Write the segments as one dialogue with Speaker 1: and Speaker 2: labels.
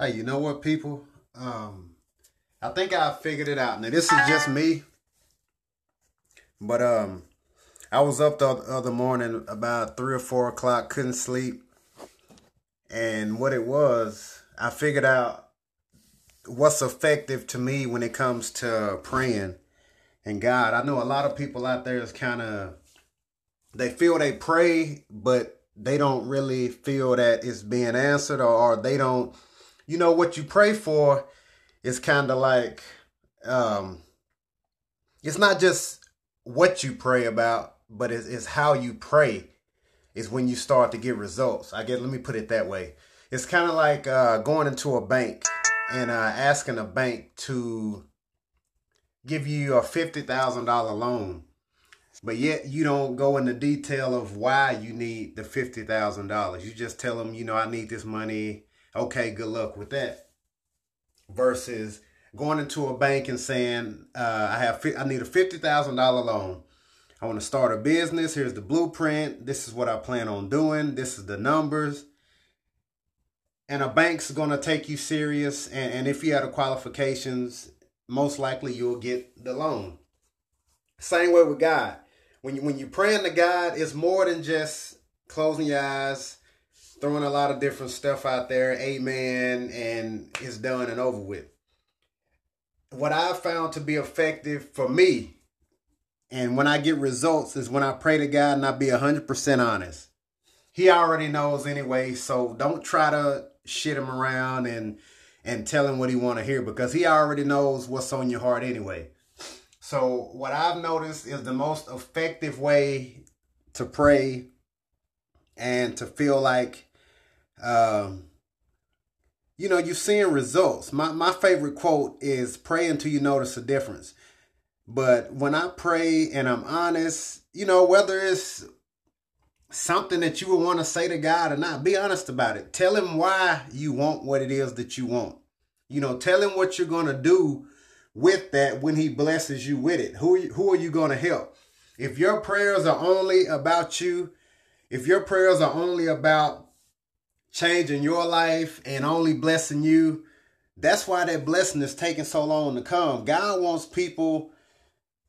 Speaker 1: Hey, you know what, people? Um, I think I figured it out. Now, this is just me. But um, I was up the other morning about three or four o'clock, couldn't sleep. And what it was, I figured out what's effective to me when it comes to praying and God. I know a lot of people out there is kind of, they feel they pray, but they don't really feel that it's being answered or, or they don't you know what you pray for is kind of like um it's not just what you pray about but it's, it's how you pray is when you start to get results. I guess let me put it that way. It's kind of like uh, going into a bank and uh, asking a bank to give you a $50000 loan but yet you don't go into detail of why you need the $50000 you just tell them you know i need this money okay, good luck with that. Versus going into a bank and saying, uh, I have, I need a fifty thousand dollar loan. I want to start a business. Here's the blueprint. This is what I plan on doing. This is the numbers. And a bank's to take you serious. And, and if you have the qualifications, most likely you'll get the loan. Same way with God. When you when you're praying to God, it's more than just closing your eyes, throwing a lot of different stuff out there, amen, and it's done and over with. What I found to be effective for me, and when I get results, is when I pray to God and I be 100% honest. He already knows anyway, so don't try to shit him around and and tell him what he want to hear because he already knows what's on your heart anyway. So what I've noticed is the most effective way to pray and to feel like um, you know, you're seeing results. My my favorite quote is pray until you notice a difference. But when I pray and I'm honest, you know, whether it's something that you would want to say to God or not, be honest about it. Tell him why you want what it is that you want. You know, tell him what you're going to do with that when he blesses you with it. Who, who are you going to help? If your prayers are only about you, if your prayers are only about changing your life and only blessing you. That's why that blessing is taking so long to come. God wants people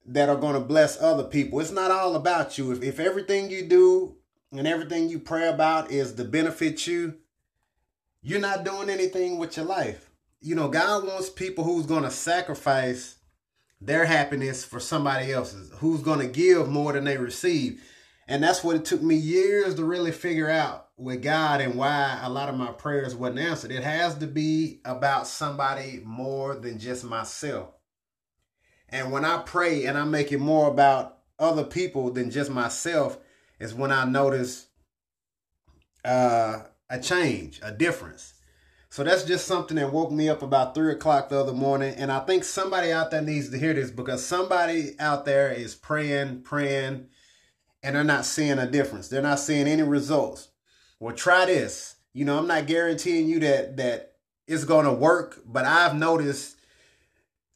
Speaker 1: that are going to bless other people. It's not all about you. If, if everything you do and everything you pray about is to benefit you, you're not doing anything with your life. You know, God wants people who's going to sacrifice their happiness for somebody else's, who's going to give more than they receive. And that's what it took me years to really figure out with God and why a lot of my prayers wasn't answered. It has to be about somebody more than just myself. And when I pray and I make it more about other people than just myself, is when I notice uh, a change, a difference. So that's just something that woke me up about three o'clock the other morning. And I think somebody out there needs to hear this because somebody out there is praying, praying, and they're not seeing a difference. They're not seeing any results well, try this. You know, I'm not guaranteeing you that that it's going to work, but I've noticed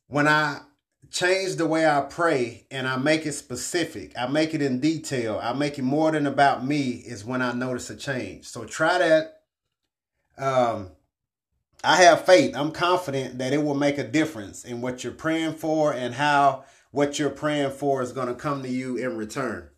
Speaker 1: when I change the way I pray and I make it specific, I make it in detail, I make it more than about me is when I notice a change. So try that. Um, I have faith. I'm confident that it will make a difference in what you're praying for and how what you're praying for is going to come to you in return.